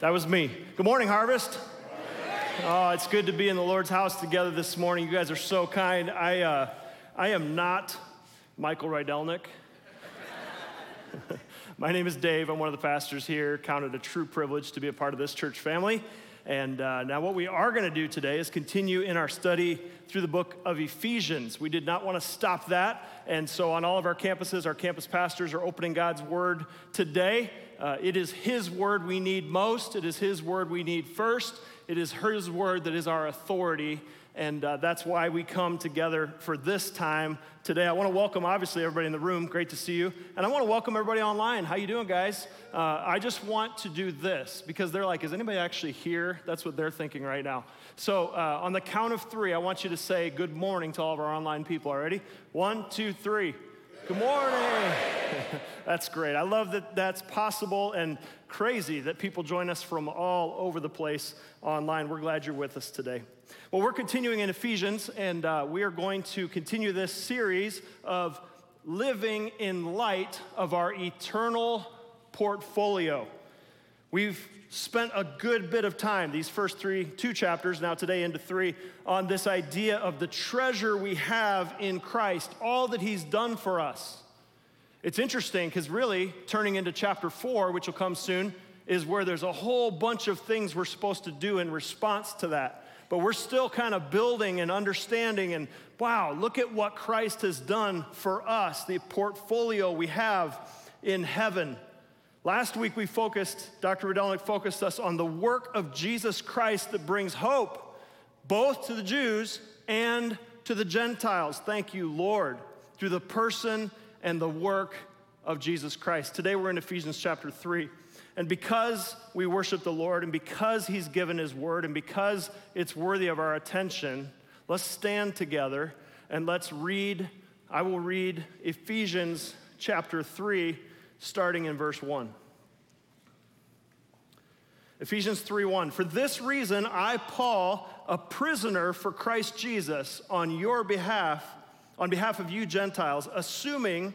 That was me. Good morning, Harvest. Oh, it's good to be in the Lord's house together this morning. You guys are so kind. I, uh, I am not Michael Rydelnik. My name is Dave. I'm one of the pastors here. Counted a true privilege to be a part of this church family. And uh, now, what we are going to do today is continue in our study through the book of Ephesians. We did not want to stop that. And so, on all of our campuses, our campus pastors are opening God's word today. Uh, it is His word we need most, it is His word we need first. It is His word that is our authority. And uh, that's why we come together for this time today. I want to welcome, obviously, everybody in the room. Great to see you. And I want to welcome everybody online. How you doing, guys? Uh, I just want to do this because they're like, is anybody actually here? That's what they're thinking right now. So uh, on the count of three, I want you to say good morning to all of our online people. Already? One, two, three. Good morning. that's great. I love that that's possible and crazy that people join us from all over the place online. We're glad you're with us today. Well, we're continuing in Ephesians, and uh, we are going to continue this series of living in light of our eternal portfolio. We've spent a good bit of time, these first three, two chapters, now today into three, on this idea of the treasure we have in Christ, all that He's done for us. It's interesting because really, turning into chapter four, which will come soon, is where there's a whole bunch of things we're supposed to do in response to that but we're still kind of building and understanding and wow, look at what Christ has done for us, the portfolio we have in heaven. Last week we focused, Dr. Rydelnik focused us on the work of Jesus Christ that brings hope both to the Jews and to the Gentiles. Thank you, Lord, through the person and the work of Jesus Christ. Today we're in Ephesians chapter 3. And because we worship the Lord and because He's given His word and because it's worthy of our attention, let's stand together and let's read. I will read Ephesians chapter 3, starting in verse 1. Ephesians 3:1 For this reason I Paul a prisoner for Christ Jesus on your behalf on behalf of you Gentiles assuming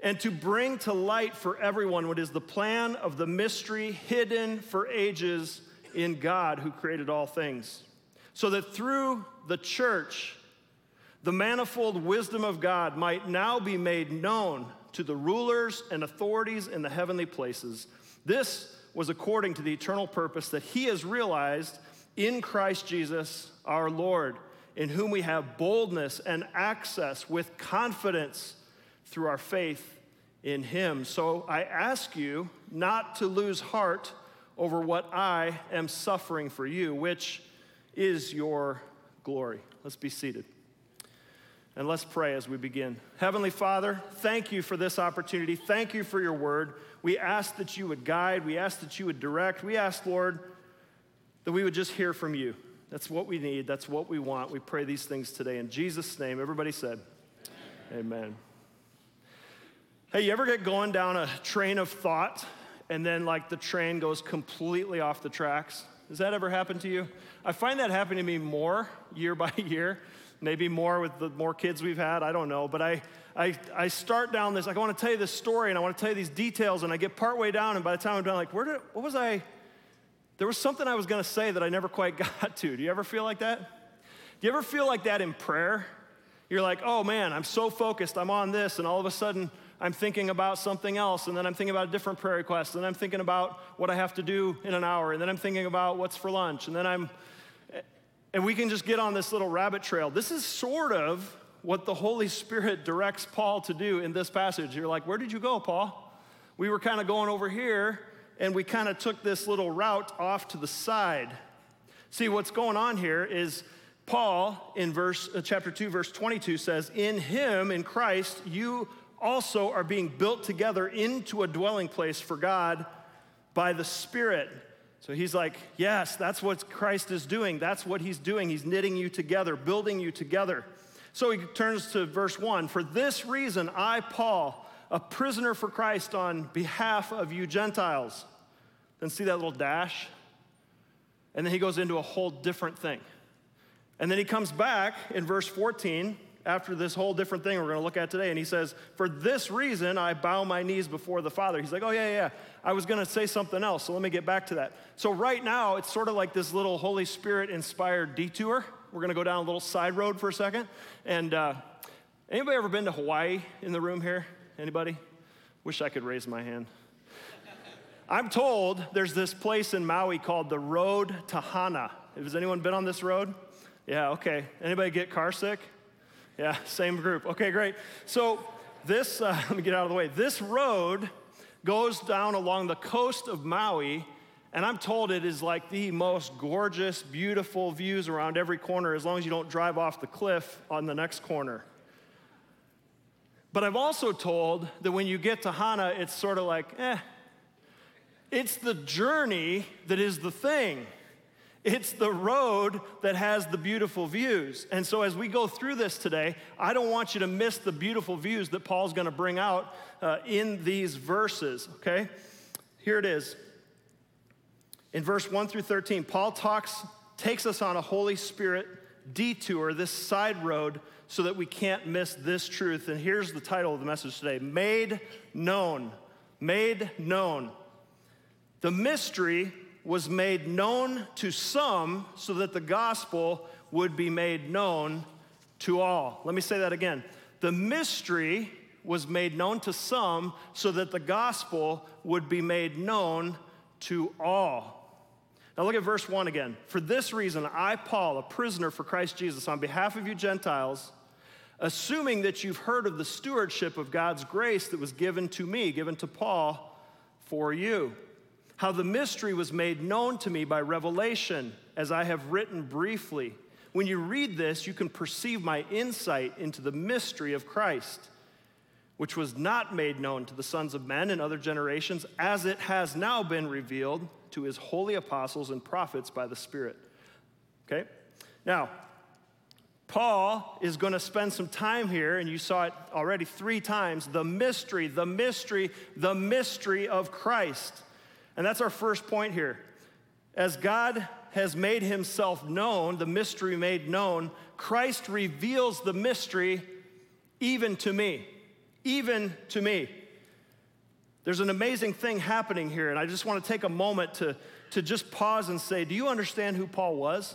and to bring to light for everyone what is the plan of the mystery hidden for ages in God who created all things. So that through the church, the manifold wisdom of God might now be made known to the rulers and authorities in the heavenly places. This was according to the eternal purpose that He has realized in Christ Jesus our Lord, in whom we have boldness and access with confidence through our faith in him. So I ask you not to lose heart over what I am suffering for you, which is your glory. Let's be seated. And let's pray as we begin. Heavenly Father, thank you for this opportunity. Thank you for your word. We ask that you would guide. We ask that you would direct. We ask, Lord, that we would just hear from you. That's what we need. That's what we want. We pray these things today. In Jesus' name, everybody said, Amen. Amen. Hey, you ever get going down a train of thought and then like the train goes completely off the tracks? Has that ever happened to you? I find that happening to me more year by year, maybe more with the more kids we've had, I don't know. But I, I, I start down this, like I want to tell you this story and I want to tell you these details, and I get partway down, and by the time I'm done, like, where did, what was I? There was something I was going to say that I never quite got to. Do you ever feel like that? Do you ever feel like that in prayer? You're like, oh man, I'm so focused, I'm on this, and all of a sudden, I'm thinking about something else, and then I'm thinking about a different prayer request, and I'm thinking about what I have to do in an hour, and then I'm thinking about what's for lunch, and then I'm. And we can just get on this little rabbit trail. This is sort of what the Holy Spirit directs Paul to do in this passage. You're like, where did you go, Paul? We were kind of going over here, and we kind of took this little route off to the side. See, what's going on here is Paul in verse uh, chapter 2 verse 22 says, "In him in Christ you also are being built together into a dwelling place for God by the Spirit." So he's like, "Yes, that's what Christ is doing. That's what he's doing. He's knitting you together, building you together." So he turns to verse 1 For this reason, I, Paul, a prisoner for Christ on behalf of you Gentiles. Then see that little dash? And then he goes into a whole different thing. And then he comes back in verse 14 after this whole different thing we're going to look at today. And he says, For this reason I bow my knees before the Father. He's like, Oh, yeah, yeah. I was going to say something else, so let me get back to that. So, right now, it's sort of like this little Holy Spirit inspired detour we're going to go down a little side road for a second. And uh, anybody ever been to Hawaii in the room here? Anybody? Wish I could raise my hand. I'm told there's this place in Maui called the Road to Hana. Has anyone been on this road? Yeah, okay. Anybody get car sick? Yeah, same group. Okay, great. So this, uh, let me get out of the way. This road goes down along the coast of Maui and I'm told it is like the most gorgeous, beautiful views around every corner as long as you don't drive off the cliff on the next corner. But I've also told that when you get to Hana, it's sort of like, eh. It's the journey that is the thing. It's the road that has the beautiful views. And so, as we go through this today, I don't want you to miss the beautiful views that Paul's going to bring out uh, in these verses, okay? Here it is. In verse 1 through 13, Paul talks, takes us on a Holy Spirit detour, this side road, so that we can't miss this truth. And here's the title of the message today Made Known. Made Known. The mystery was made known to some so that the gospel would be made known to all. Let me say that again. The mystery was made known to some so that the gospel would be made known to all. Now look at verse 1 again. For this reason, I, Paul, a prisoner for Christ Jesus, on behalf of you Gentiles, assuming that you've heard of the stewardship of God's grace that was given to me, given to Paul for you, how the mystery was made known to me by revelation, as I have written briefly. When you read this, you can perceive my insight into the mystery of Christ, which was not made known to the sons of men in other generations, as it has now been revealed to his holy apostles and prophets by the Spirit. Okay? Now, Paul is going to spend some time here, and you saw it already three times the mystery, the mystery, the mystery of Christ. And that's our first point here. As God has made himself known, the mystery made known, Christ reveals the mystery even to me. Even to me. There's an amazing thing happening here, and I just want to take a moment to, to just pause and say, Do you understand who Paul was?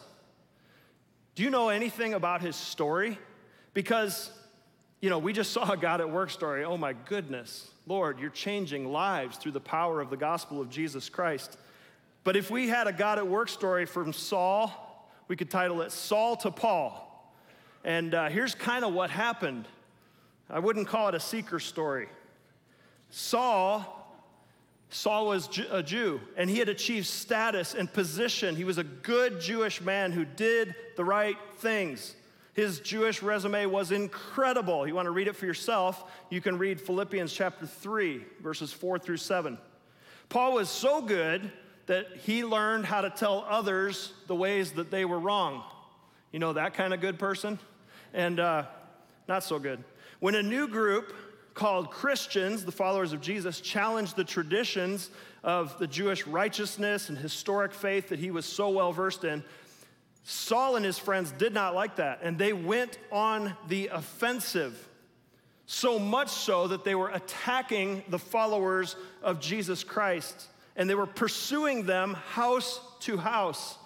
Do you know anything about his story? Because, you know, we just saw a God at work story. Oh my goodness, Lord, you're changing lives through the power of the gospel of Jesus Christ. But if we had a God at work story from Saul, we could title it Saul to Paul. And uh, here's kind of what happened. I wouldn't call it a seeker story. Saul Saul was a Jew, and he had achieved status and position. He was a good Jewish man who did the right things. His Jewish resume was incredible. You want to read it for yourself? You can read Philippians chapter 3, verses 4 through 7. Paul was so good that he learned how to tell others the ways that they were wrong. You know that kind of good person? And uh, not so good. When a new group called Christians, the followers of Jesus, challenged the traditions of the Jewish righteousness and historic faith that he was so well versed in. Saul and his friends did not like that, and they went on the offensive. So much so that they were attacking the followers of Jesus Christ, and they were pursuing them house to house.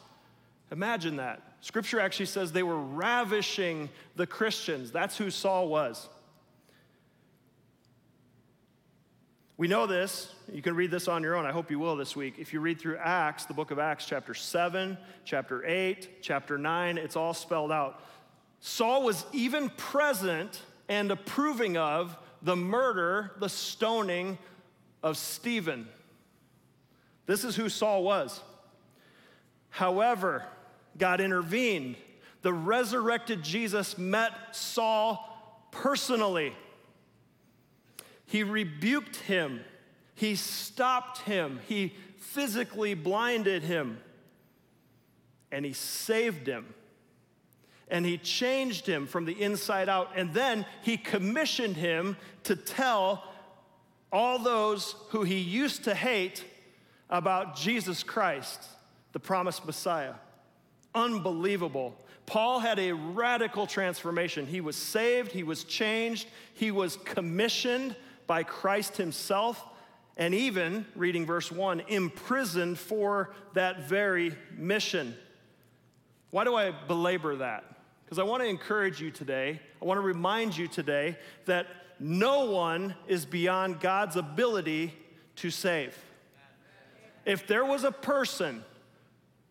Imagine that. Scripture actually says they were ravishing the Christians. That's who Saul was. We know this. You can read this on your own. I hope you will this week. If you read through Acts, the book of Acts, chapter 7, chapter 8, chapter 9, it's all spelled out. Saul was even present and approving of the murder, the stoning of Stephen. This is who Saul was. However, God intervened. The resurrected Jesus met Saul personally. He rebuked him, he stopped him, he physically blinded him, and he saved him. And he changed him from the inside out. And then he commissioned him to tell all those who he used to hate about Jesus Christ, the promised Messiah. Unbelievable. Paul had a radical transformation. He was saved, he was changed, he was commissioned by Christ himself, and even, reading verse 1, imprisoned for that very mission. Why do I belabor that? Because I want to encourage you today, I want to remind you today that no one is beyond God's ability to save. If there was a person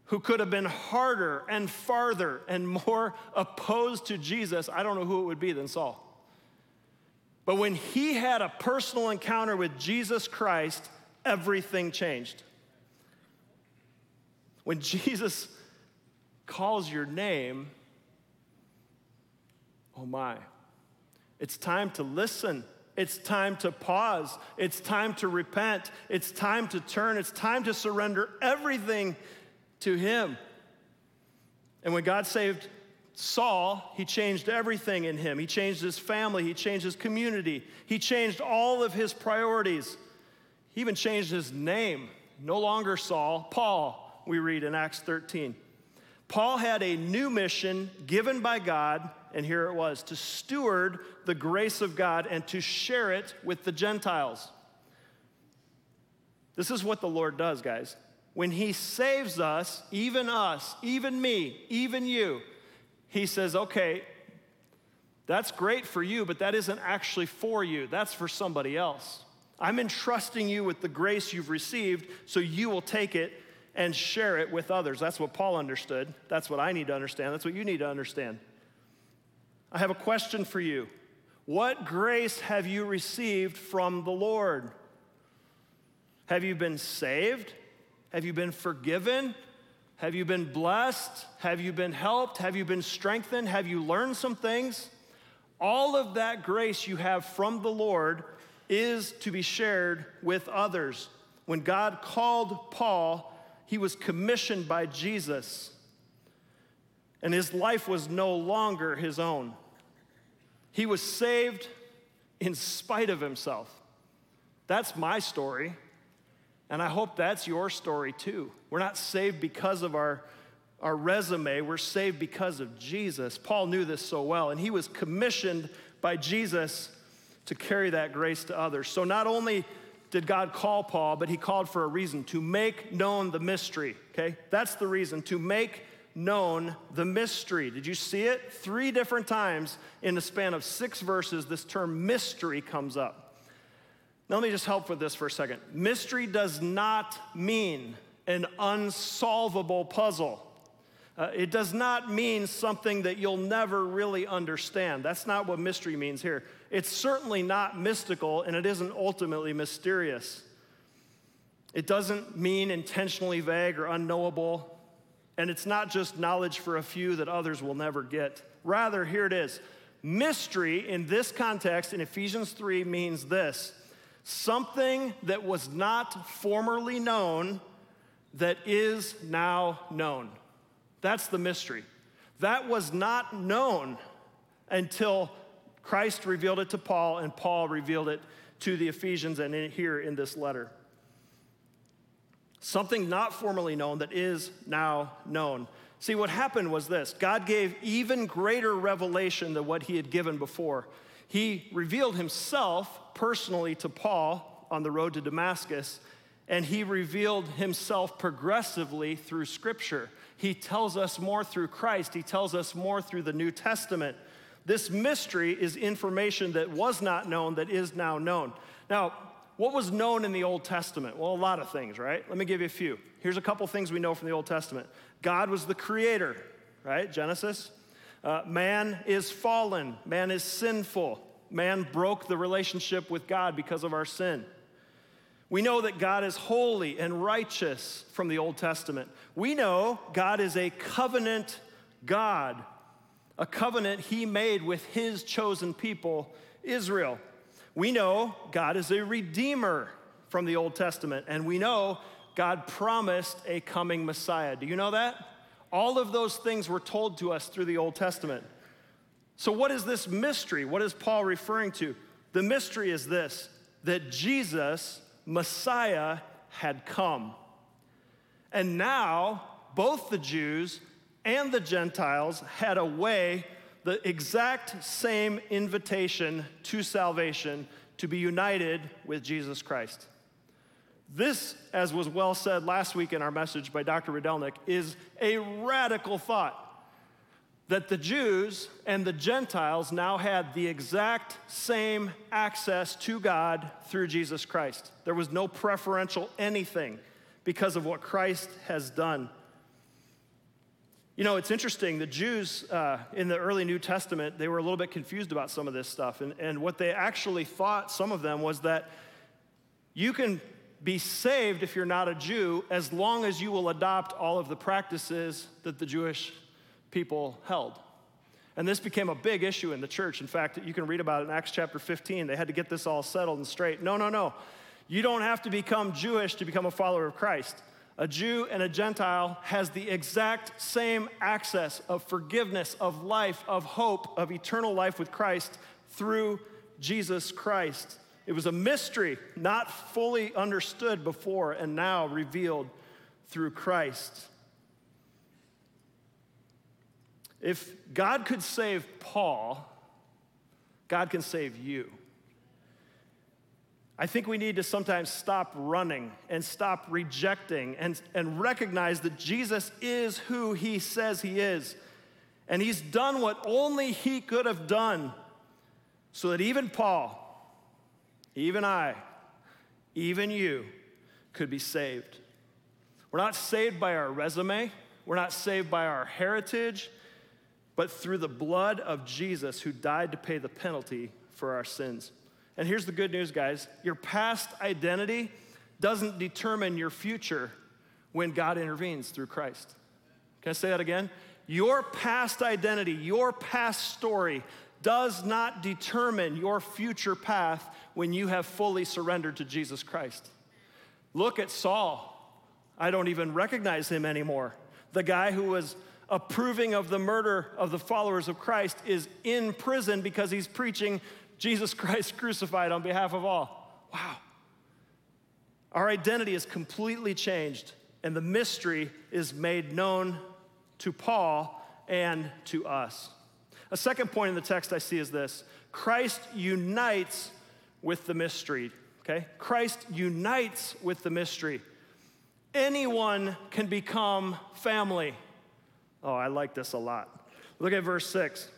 who could have been harder and farther and more opposed to Jesus, I don't know who it would be than Saul. But when he had a personal encounter with Jesus Christ, everything changed. When Jesus calls your name, oh my, it's time to listen. It's time to pause. It's time to repent. It's time to turn. It's time to surrender everything to Him. And when God saved Saul, he changed everything in him. He changed his family, he changed his community, he changed all of his priorities. He even changed his name. No longer Saul, Paul, we read in Acts 13. Paul had a new mission given by God, and here it was to steward the grace of God and to share it with the Gentiles. This is what the Lord does, guys. When He saves us, even us, even me, even you, he says, okay, that's great for you, but that isn't actually for you. That's for somebody else. I'm entrusting you with the grace you've received so you will take it and share it with others. That's what Paul understood. That's what I need to understand. That's what you need to understand. I have a question for you. What grace have you received from the Lord? Have you been saved? Have you been forgiven? Have you been blessed? Have you been helped? Have you been strengthened? Have you learned some things? All of that grace you have from the Lord is to be shared with others. When God called Paul, he was commissioned by Jesus, and his life was no longer his own. He was saved in spite of himself. That's my story. And I hope that's your story too. We're not saved because of our, our resume, we're saved because of Jesus. Paul knew this so well, and he was commissioned by Jesus to carry that grace to others. So not only did God call Paul, but he called for a reason to make known the mystery, okay? That's the reason, to make known the mystery. Did you see it? Three different times in the span of six verses, this term mystery comes up. Now, let me just help with this for a second. Mystery does not mean an unsolvable puzzle. Uh, it does not mean something that you'll never really understand. That's not what mystery means here. It's certainly not mystical and it isn't ultimately mysterious. It doesn't mean intentionally vague or unknowable. And it's not just knowledge for a few that others will never get. Rather, here it is. Mystery in this context in Ephesians 3 means this something that was not formerly known that is now known. That's the mystery. That was not known until Christ revealed it to Paul and Paul revealed it to the Ephesians and in, here in this letter. Something not formerly known that is now known. See, what happened was this God gave even greater revelation than what he had given before. He revealed himself personally to Paul on the road to Damascus, and he revealed himself progressively through Scripture. He tells us more through Christ, he tells us more through the New Testament. This mystery is information that was not known that is now known. Now, what was known in the Old Testament? Well, a lot of things, right? Let me give you a few. Here's a couple things we know from the Old Testament God was the creator, right? Genesis. Uh, man is fallen, man is sinful. Man broke the relationship with God because of our sin. We know that God is holy and righteous from the Old Testament. We know God is a covenant God, a covenant he made with his chosen people, Israel. We know God is a redeemer from the Old Testament, and we know God promised a coming Messiah. Do you know that? All of those things were told to us through the Old Testament. So, what is this mystery? What is Paul referring to? The mystery is this that Jesus, Messiah, had come. And now, both the Jews and the Gentiles had a way, the exact same invitation to salvation to be united with Jesus Christ. This, as was well said last week in our message by Dr. Rydelnik, is a radical thought that the Jews and the Gentiles now had the exact same access to God through Jesus Christ. There was no preferential anything because of what Christ has done. You know, it's interesting. The Jews uh, in the early New Testament, they were a little bit confused about some of this stuff. And, and what they actually thought, some of them, was that you can be saved if you're not a Jew as long as you will adopt all of the practices that the Jewish people held. And this became a big issue in the church. In fact, you can read about it in Acts chapter 15. They had to get this all settled and straight. No, no, no. You don't have to become Jewish to become a follower of Christ. A Jew and a Gentile has the exact same access of forgiveness, of life, of hope, of eternal life with Christ through Jesus Christ. It was a mystery, not fully understood before, and now revealed through Christ. If God could save Paul, God can save you. I think we need to sometimes stop running and stop rejecting and, and recognize that Jesus is who he says he is. And he's done what only he could have done so that even Paul, even I, even you could be saved. We're not saved by our resume, we're not saved by our heritage, but through the blood of Jesus who died to pay the penalty for our sins. And here's the good news, guys your past identity doesn't determine your future when God intervenes through Christ. Can I say that again? Your past identity, your past story does not determine your future path when you have fully surrendered to Jesus Christ. Look at Saul. I don't even recognize him anymore. The guy who was approving of the murder of the followers of Christ is in prison because he's preaching Jesus Christ crucified on behalf of all. Wow. Our identity is completely changed, and the mystery is made known to Paul and to us. A second point in the text I see is this Christ unites with the mystery, okay? Christ unites with the mystery. Anyone can become family. Oh, I like this a lot. Look at verse 6.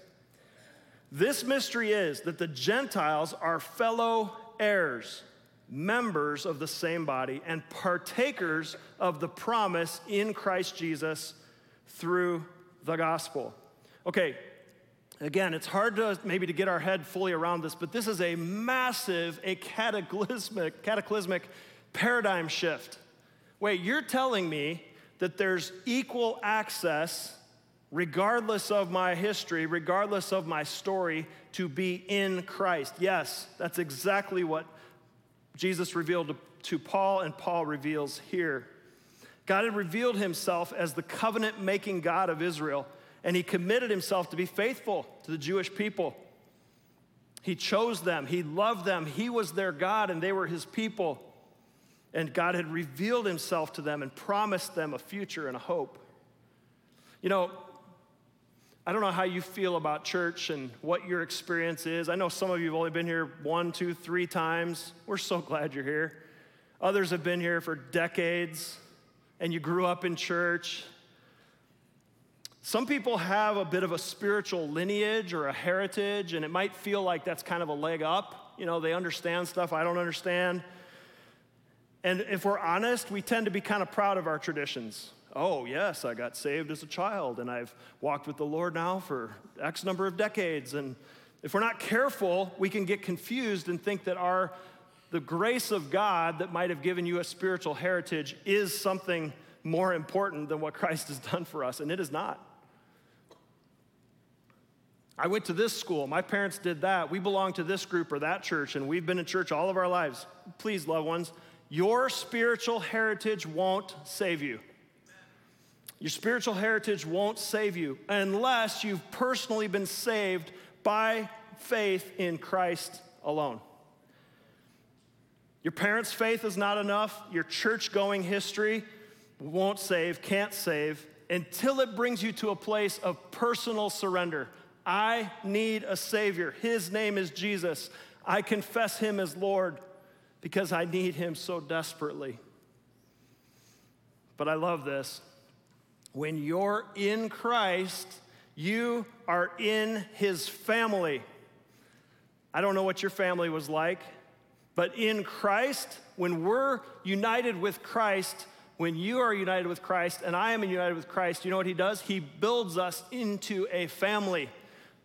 This mystery is that the Gentiles are fellow heirs, members of the same body, and partakers of the promise in Christ Jesus through the gospel. Okay, again, it's hard to maybe to get our head fully around this, but this is a massive, a cataclysmic, cataclysmic paradigm shift. Wait, you're telling me that there's equal access regardless of my history, regardless of my story, to be in Christ. Yes, that's exactly what Jesus revealed to, Paul, and Paul reveals here. God had revealed himself as the covenant making God of Israel, and he committed himself to be faithful to the Jewish people. He chose them, he loved them, he was their God, and they were his people. And God had revealed himself to them and promised them a future and a hope. You know, I don't know how you feel about church and what your experience is. I know some of you have only been here one, two, three times. We're so glad you're here. Others have been here for decades and you grew up in church. Some people have a bit of a spiritual lineage or a heritage, and it might feel like that's kind of a leg up. You know, they understand stuff I don't understand. And if we're honest, we tend to be kind of proud of our traditions. Oh, yes, I got saved as a child and I've walked with the Lord now for X number of decades. And if we're not careful, we can get confused and think that our the grace of God that might have given you a spiritual heritage is something more important than what Christ has done for us, and it is not. I went to this school. My parents did that. We belong to this group or that church, and we've been in church all of our lives. Please, loved ones, your spiritual heritage won't save you. Your spiritual heritage won't save you unless you've personally been saved by faith in Christ alone. Your parents' faith is not enough. Your church going history won't save, can't save, until it brings you to a place of personal surrender. I need a Savior. His name is Jesus. I confess Him as Lord because I need Him so desperately. But I love this. When you're in Christ, you are in His family. I don't know what your family was like. But in Christ, when we're united with Christ, when you are united with Christ and I am united with Christ, you know what he does? He builds us into a family,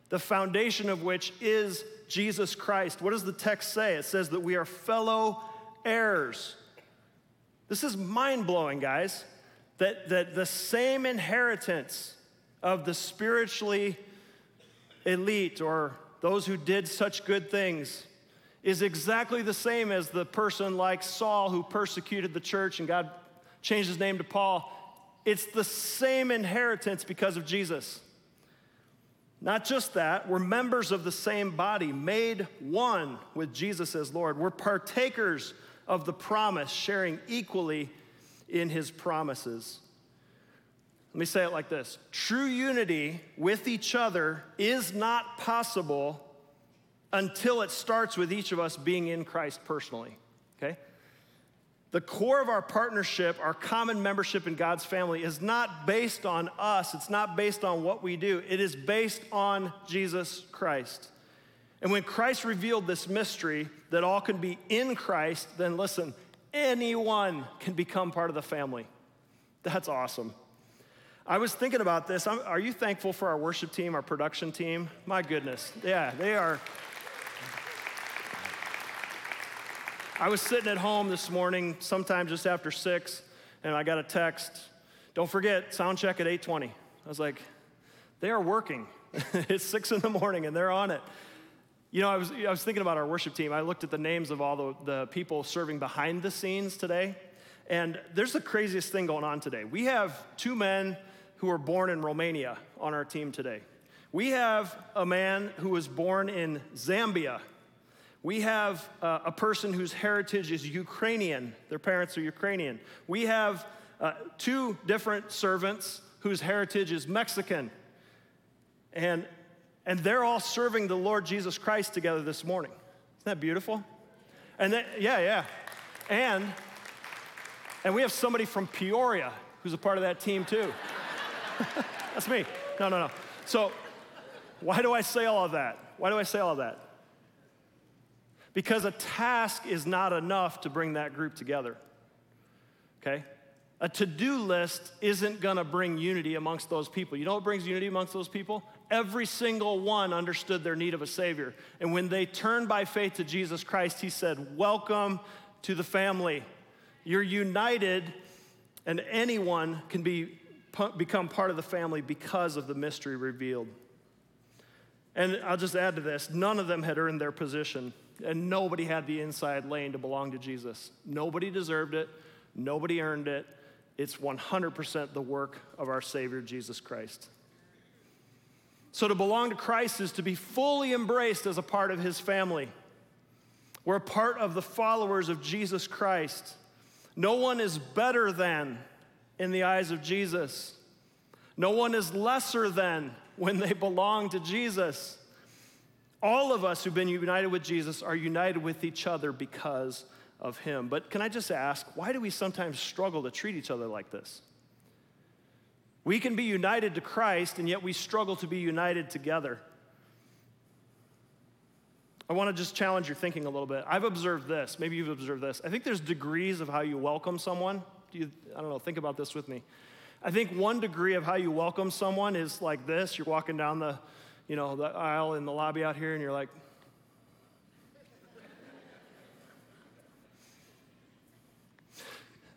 the foundation of which is Jesus Christ. What does the text say? It says that we are fellow heirs. This is mind blowing, guys, that, that the same inheritance of the spiritually elite or those who did such good things is exactly the same as the person like Saul who persecuted the church and God changed his name to Paul. It's the same inheritance because of Jesus. Not just that, we're members of the same body, made one with Jesus as Lord. We're partakers of the promise, sharing equally in his promises. Let me say it like this True unity with each other is not possible until it starts with each of us being in Christ personally? The core of our partnership, our common membership in God's family, is not based on us. It's not based on what we do. It is based on Jesus Christ. And when Christ revealed this mystery that all can be in Christ, then listen, anyone can become part of the family. That's awesome. I was thinking about this. are you thankful for our worship team, our production team? My goodness. Yeah, they are. I was sitting at home this morning, sometime just after six, and I got a text. Don't forget, sound check at 8:20. I was like, they are working. it's six in the morning and they're on it. You know, I was, I was thinking about our worship team. I looked at the names of all the, the people serving behind the scenes today. And there's the craziest thing going on today. We have two men who were born in Romania on our team today. We have a man who was born in Zambia we have uh, a person whose heritage is Ukrainian, their parents are Ukrainian. We have uh, two different servants whose heritage is Mexican. And, and they're all serving the Lord Jesus Christ together this morning. Isn't that beautiful? And then, yeah, yeah. And, and we have somebody from Peoria who's a part of that team too. That's me. No, no, no. So, why do I say all of that? Why do I say all of that? Because a task is not enough to bring that group together. Okay? A to do list isn't gonna bring unity amongst those people. You know what brings unity amongst those people? Every single one understood their need of a Savior. And when they turned by faith to Jesus Christ, He said, Welcome to the family. You're united, and anyone can be, become part of the family because of the mystery revealed. And I'll just add to this none of them had earned their position and nobody had the inside lane to belong to Jesus. Nobody deserved it, nobody earned it. It's 100% the work of our Savior, Jesus Christ. So to belong to Christ is to be fully embraced as a part of His family. We're a part of the followers of Jesus Christ. No one is better than in the eyes of Jesus. No one is lesser than when they belong to Jesus. All of us who've been united with Jesus are united with each other because of him. But can I just ask, why do we sometimes struggle to treat each other like this? We can be united to Christ, and yet we struggle to be united together. I want to just challenge your thinking a little bit. I've observed this. Maybe you've observed this. I think there's degrees of how you welcome someone. Do you, I don't know, think about this with me. I think one degree of how you welcome someone is like this. You're walking down the, you know, the aisle in the lobby out here and you're like,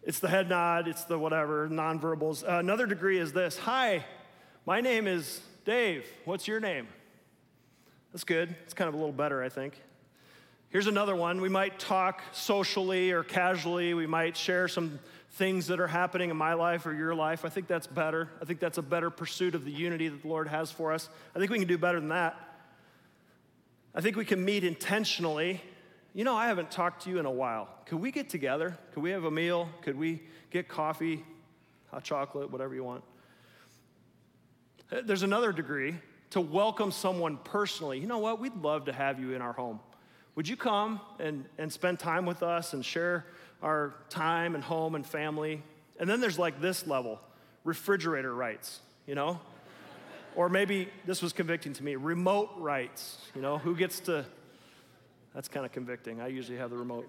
It's the head nod, it's the whatever, nonverbals. Uh, another degree is this Hi, my name is Dave. What's your name? That's good. It's kind of a little better, I think. Here's another one. We might talk socially or casually. We might share some things that are happening in my life or your life. I think that's better. I think that's a better pursuit of the unity that the Lord has for us. I think we can do better than that. I think we can meet intentionally you know, I haven't talked to you in a while. Could we get together? Could we have a meal? Could we get coffee, hot chocolate, whatever you want? Uh, there's another degree to welcome someone personally. You know what? We'd love to have you in our home. Would you come and, and spend time with us and share our time and home and family? And then there's like this level refrigerator rights, you know? or maybe this was convicting to me remote rights, you know? Who gets to that's kind of convicting. I usually have the remote.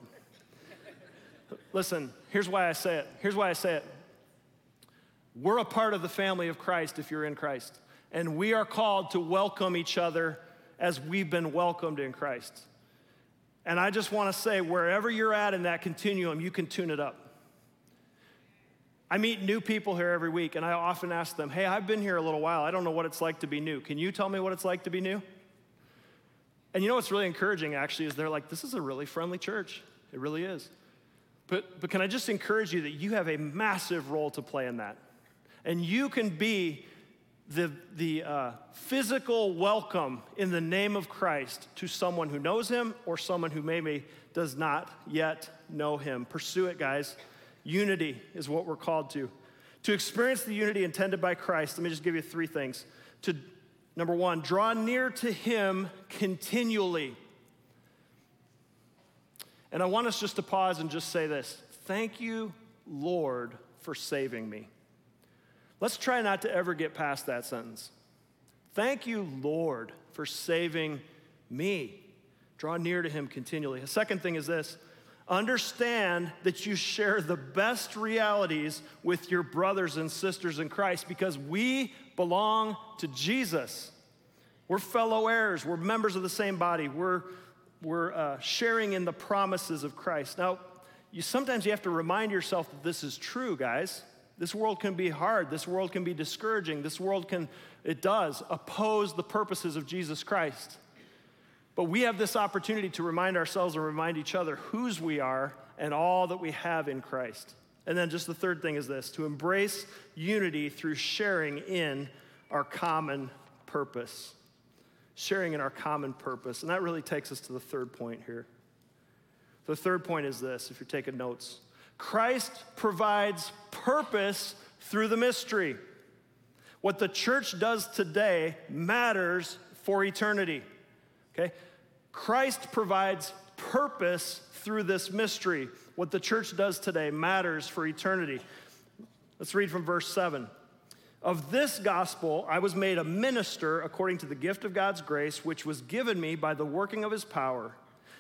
Listen, here's why I say it. Here's why I say it. We're a part of the family of Christ if you're in Christ. And we are called to welcome each other as we've been welcomed in Christ. And I just want to say, wherever you're at in that continuum, you can tune it up. I meet new people here every week, and I often ask them, Hey, I've been here a little while. I don't know what it's like to be new. Can you tell me what it's like to be new? And you know what's really encouraging actually is they're like, this is a really friendly church. It really is. But, but can I just encourage you that you have a massive role to play in that? And you can be the, the uh, physical welcome in the name of Christ to someone who knows him or someone who maybe does not yet know him. Pursue it, guys. Unity is what we're called to. To experience the unity intended by Christ, let me just give you three things. To Number one, draw near to him continually. And I want us just to pause and just say this Thank you, Lord, for saving me. Let's try not to ever get past that sentence. Thank you, Lord, for saving me. Draw near to him continually. The second thing is this understand that you share the best realities with your brothers and sisters in Christ because we belong to Jesus. We're fellow heirs, we're members of the same body, we're, we're uh, sharing in the promises of Christ. Now, you, sometimes you have to remind yourself that this is true, guys. This world can be hard. This world can be discouraging. This world can, it does, oppose the purposes of Jesus Christ. But we have this opportunity to remind ourselves and remind each other whose we are and all that we have in Christ. And then just the third thing is this to embrace unity through sharing in our common purpose. Sharing in our common purpose. And that really takes us to the third point here. The third point is this, if you're taking notes Christ provides purpose through the mystery. What the church does today matters for eternity. Okay? Christ provides purpose through this mystery. What the church does today matters for eternity. Let's read from verse 7. Of this gospel, I was made a minister according to the gift of God's grace, which was given me by the working of his power.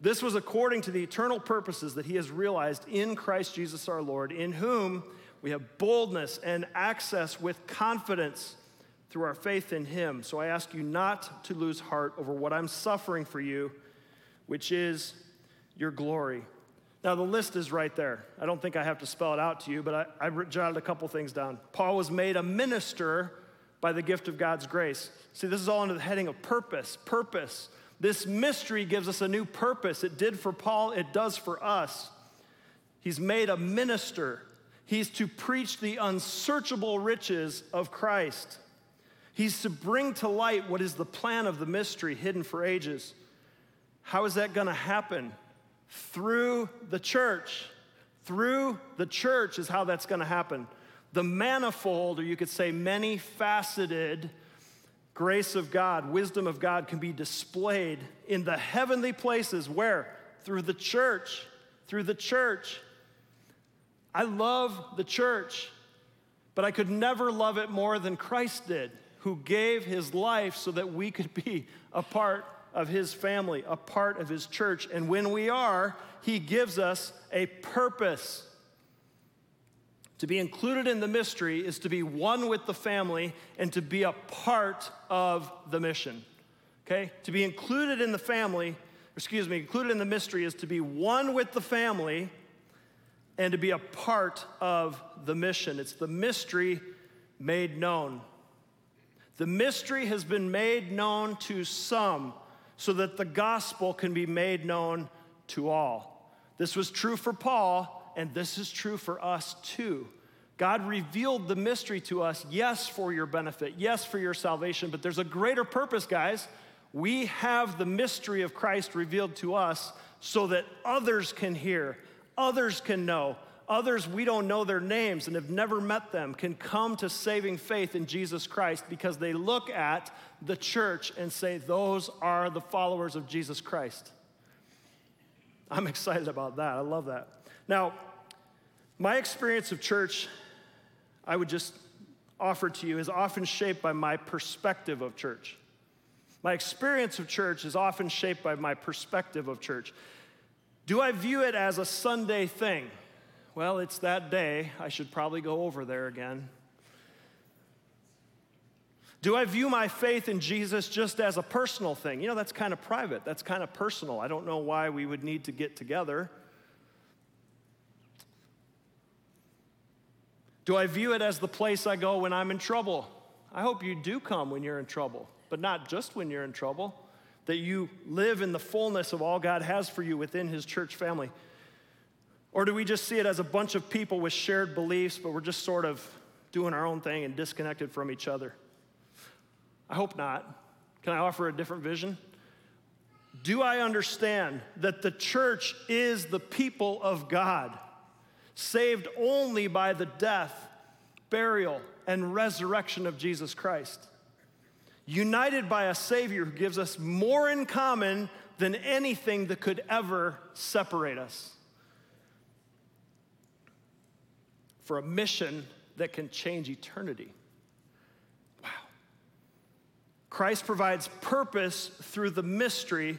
This was according to the eternal purposes that he has realized in Christ Jesus our Lord, in whom we have boldness and access with confidence through our faith in him. So I ask you not to lose heart over what I'm suffering for you, which is your glory. Now, the list is right there. I don't think I have to spell it out to you, but I, I jotted a couple things down. Paul was made a minister by the gift of God's grace. See, this is all under the heading of purpose. Purpose. This mystery gives us a new purpose. It did for Paul, it does for us. He's made a minister. He's to preach the unsearchable riches of Christ. He's to bring to light what is the plan of the mystery hidden for ages. How is that going to happen? through the church. Through the church is how that's going to happen. The manifold, or you could say many faceted, grace of God, wisdom of God can be displayed in the heavenly places where? Through the church. Through the church. I love the church, but I could never love it more than Christ did, who gave his life so that we could be a part of his family, a part of his church. And when we are, he gives us a purpose. To be included in the mystery is to be one with the family and to be a part of the mission. Okay? To be included in the family, excuse me, included in the mystery is to be one with the family and to be a part of the mission. It's the mystery made known. The mystery has been made known to some so that the gospel can be made known to all. This was true for Paul, and this is true for us too. God revealed the mystery to us, yes, for your benefit, yes, for your salvation, but there's a greater purpose, guys. We have the mystery of Christ revealed to us so that others can hear, others can know, others we don't know their names and have never met them can come to saving faith in Jesus Christ because they look at the church and say, Those are the followers of Jesus Christ. I'm excited about that. I love that. Now, my experience of church I would just offer to you is often shaped by my perspective of church. My experience of church is often shaped by my perspective of church. Do I view it as a Sunday thing? Well, it's that day. I should probably go over there again. Do I view my faith in Jesus just as a personal thing? You know, that's kind of private. That's kind of personal. I don't know why we would need to get together. Do I view it as the place I go when I'm in trouble? I hope you do come when you're in trouble, but not just when you're in trouble, that you live in the fullness of all God has for you within His church family. Or do we just see it as a bunch of people with shared beliefs, but we're just sort of doing our own thing and disconnected from each other? I hope not. Can I offer a different vision? Do I understand that the church is the people of God? Saved only by the death, burial, and resurrection of Jesus Christ. United by a Savior who gives us more in common than anything that could ever separate us. For a mission that can change eternity. Wow. Christ provides purpose through the mystery.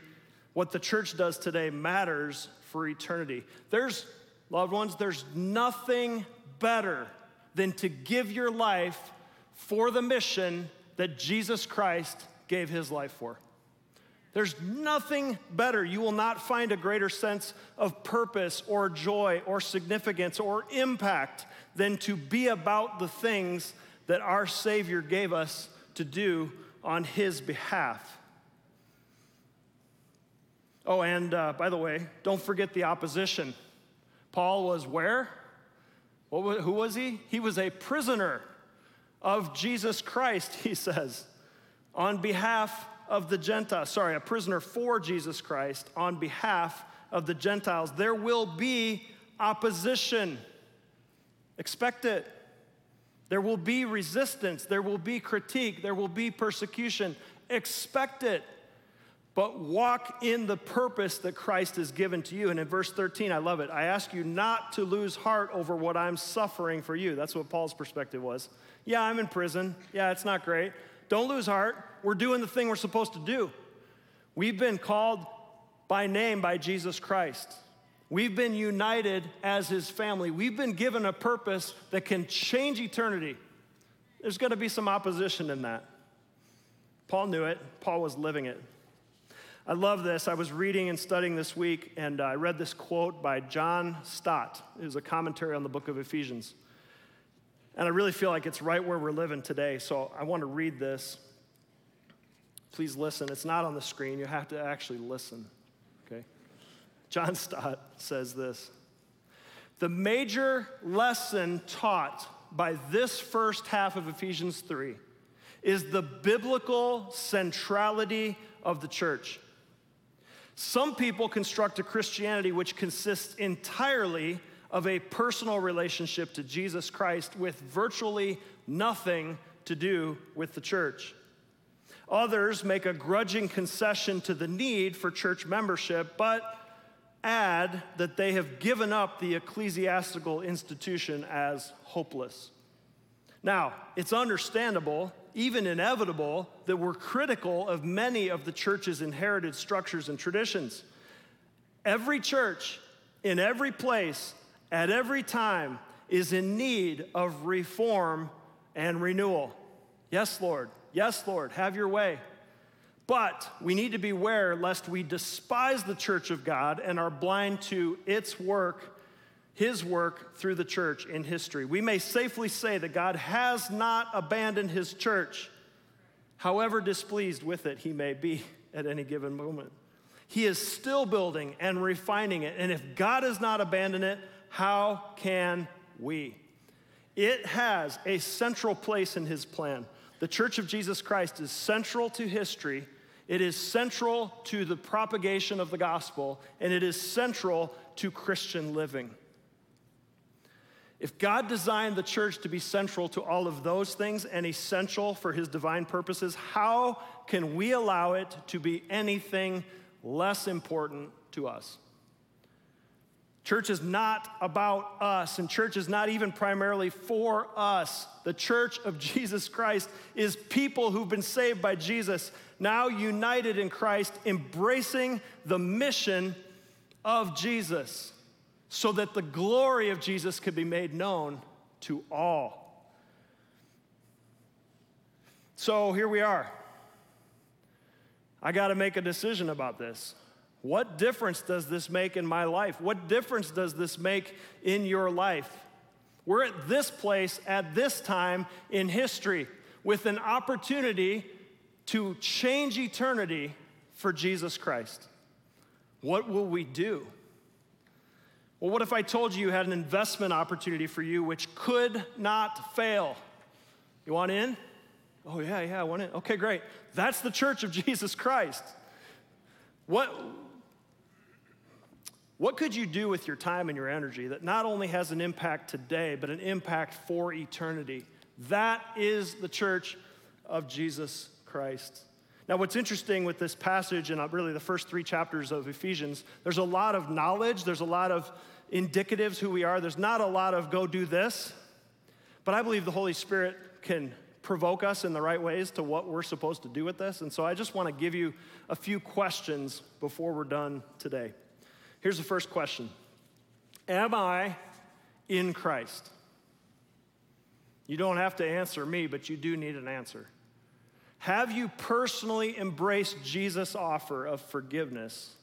What the church does today matters for eternity. There's Loved ones, there's nothing better than to give your life for the mission that Jesus Christ gave his life for. There's nothing better. You will not find a greater sense of purpose or joy or significance or impact than to be about the things that our Savior gave us to do on His behalf. Oh, and uh, by the way, don't forget the opposition. Paul was where? Was, who was he? He was a prisoner of Jesus Christ, he says, on behalf of the Gentiles. Sorry, a prisoner for Jesus Christ on behalf of the Gentiles. There will be opposition. Expect it. There will be resistance. There will be critique. There will be persecution. Expect it but walk in the purpose that Christ has given to you. And in verse 13, I love it. I ask you not to lose heart over what I'm suffering for you. That's what Paul's perspective was. Yeah, I'm in prison. Yeah, it's not great. Don't lose heart. We're doing the thing we're supposed to do. We've been called by name by Jesus Christ. We've been united as his family. We've been given a purpose that can change eternity. There's going to be some opposition in that. Paul knew it, Paul was living it. I love this. I was reading and studying this week, and I read this quote by John Stott. It was a commentary on the book of Ephesians. And I really feel like it's right where we're living today, so I want to read this. Please listen. It's not on the screen, you have to actually listen. Okay? John Stott says this The major lesson taught by this first half of Ephesians 3 is the biblical centrality of the church. Some people construct a Christianity which consists entirely of a personal relationship to Jesus Christ with virtually nothing to do with the church. Others make a grudging concession to the need for church membership, but add that they have given up the ecclesiastical institution as hopeless. Now, it's understandable, even inevitable, that we're critical of many of the church's inherited structures and traditions. Every church, in every place, at every time, is in need of reform and renewal. Yes, Lord. Yes, Lord. Have your way. But we need to beware lest we despise the church of God and are blind to its work, his work through the church in history. We may safely say that God has not abandoned his church, however displeased with it he may be at any given moment. He is still building and refining it. And if God has not abandoned it, how can we? It has a central place in his plan. The Church of Jesus Christ is central to history it is central to the propagation of the gospel, and it is central to Christian living. If God designed the church to be central to all of those things and essential for his divine purposes, how can we allow it to be anything less important to us? Church is not about us, and church is not even primarily for us. The church of Jesus Christ is people who've been saved by Jesus, now united in Christ, embracing the mission of Jesus, so that the glory of Jesus could be made known to all. So here we are. I got to make a decision about this. What difference does this make in my life? What difference does this make in your life? We're at this place at this time in history with an opportunity to change eternity for Jesus Christ. What will we do? Well, what if I told you you had an investment opportunity for you which could not fail? You want in? Oh, yeah, yeah, I want in. Okay, great. That's the church of Jesus Christ. What, what could you do with your time and your energy that not only has an impact today, but an impact for eternity? That is the church of Jesus Christ. Now, what's interesting with this passage and uh, really the first three chapters of Ephesians, there's a lot of knowledge, there's a lot of indicatives who we are, there's not a lot of go do this, but I believe the Holy Spirit can provoke us in the right ways to what we're supposed to do with this. And so I just want to give you a few questions before we're done today. Here's the first question Am I in Christ? You don't have to answer me, but you do need an answer. Have you personally embraced Jesus' offer of forgiveness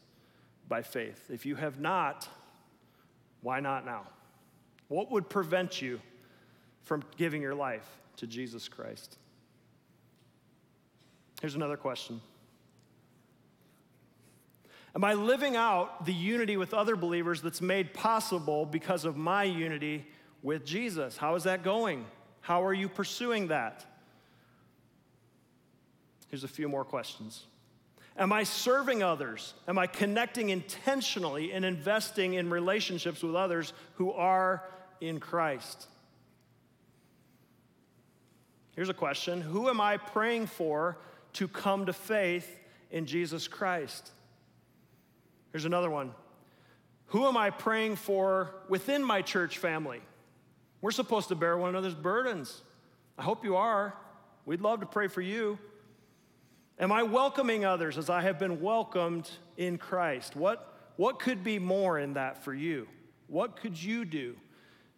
by faith? If you have not, why not now? What would prevent you from giving your life to Jesus Christ? Here's another question Am I living out the unity with other believers that's made possible because of my unity with Jesus? How is that going? How are you pursuing that? Here's a few more questions. Am I serving others? Am I connecting intentionally and investing in relationships with others who are in Christ? Here's a question Who am I praying for to come to faith in Jesus Christ? Here's another one Who am I praying for within my church family? We're supposed to bear one another's burdens. I hope you are. We'd love to pray for you. Am I welcoming others as I have been welcomed in Christ? What, what could be more in that for you? What could you do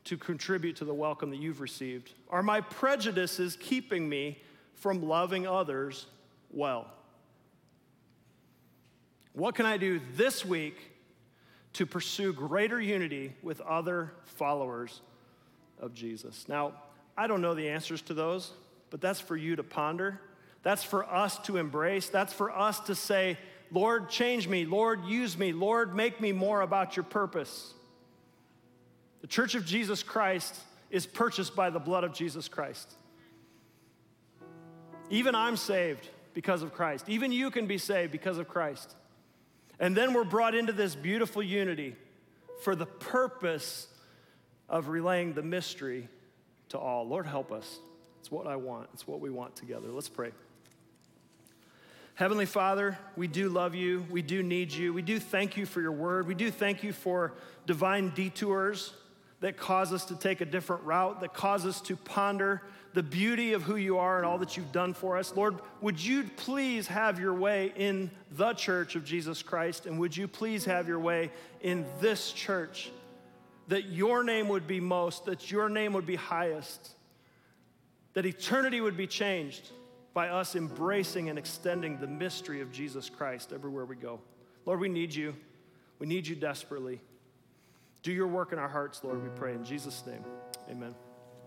to contribute to the welcome that you've received? Are my prejudices keeping me from loving others well? What can I do this week to pursue greater unity with other followers of Jesus? Now, I don't know the answers to those, but that's for you to ponder. That's for us to embrace. That's for us to say, Lord, change me. Lord, use me. Lord, make me more about your purpose. The church of Jesus Christ is purchased by the blood of Jesus Christ. Even I'm saved because of Christ. Even you can be saved because of Christ. And then we're brought into this beautiful unity for the purpose of relaying the mystery to all. Lord, help us. It's what I want, it's what we want together. Let's pray. Heavenly Father, we do love you. We do need you. We do thank you for your word. We do thank you for divine detours that cause us to take a different route, that cause us to ponder the beauty of who you are and all that you've done for us. Lord, would you please have your way in the church of Jesus Christ? And would you please have your way in this church? That your name would be most, that your name would be highest, that eternity would be changed by us embracing and extending the mystery of Jesus Christ everywhere we go. Lord, we need you. We need you desperately. Do your work in our hearts, Lord, we pray. In Jesus' name, amen.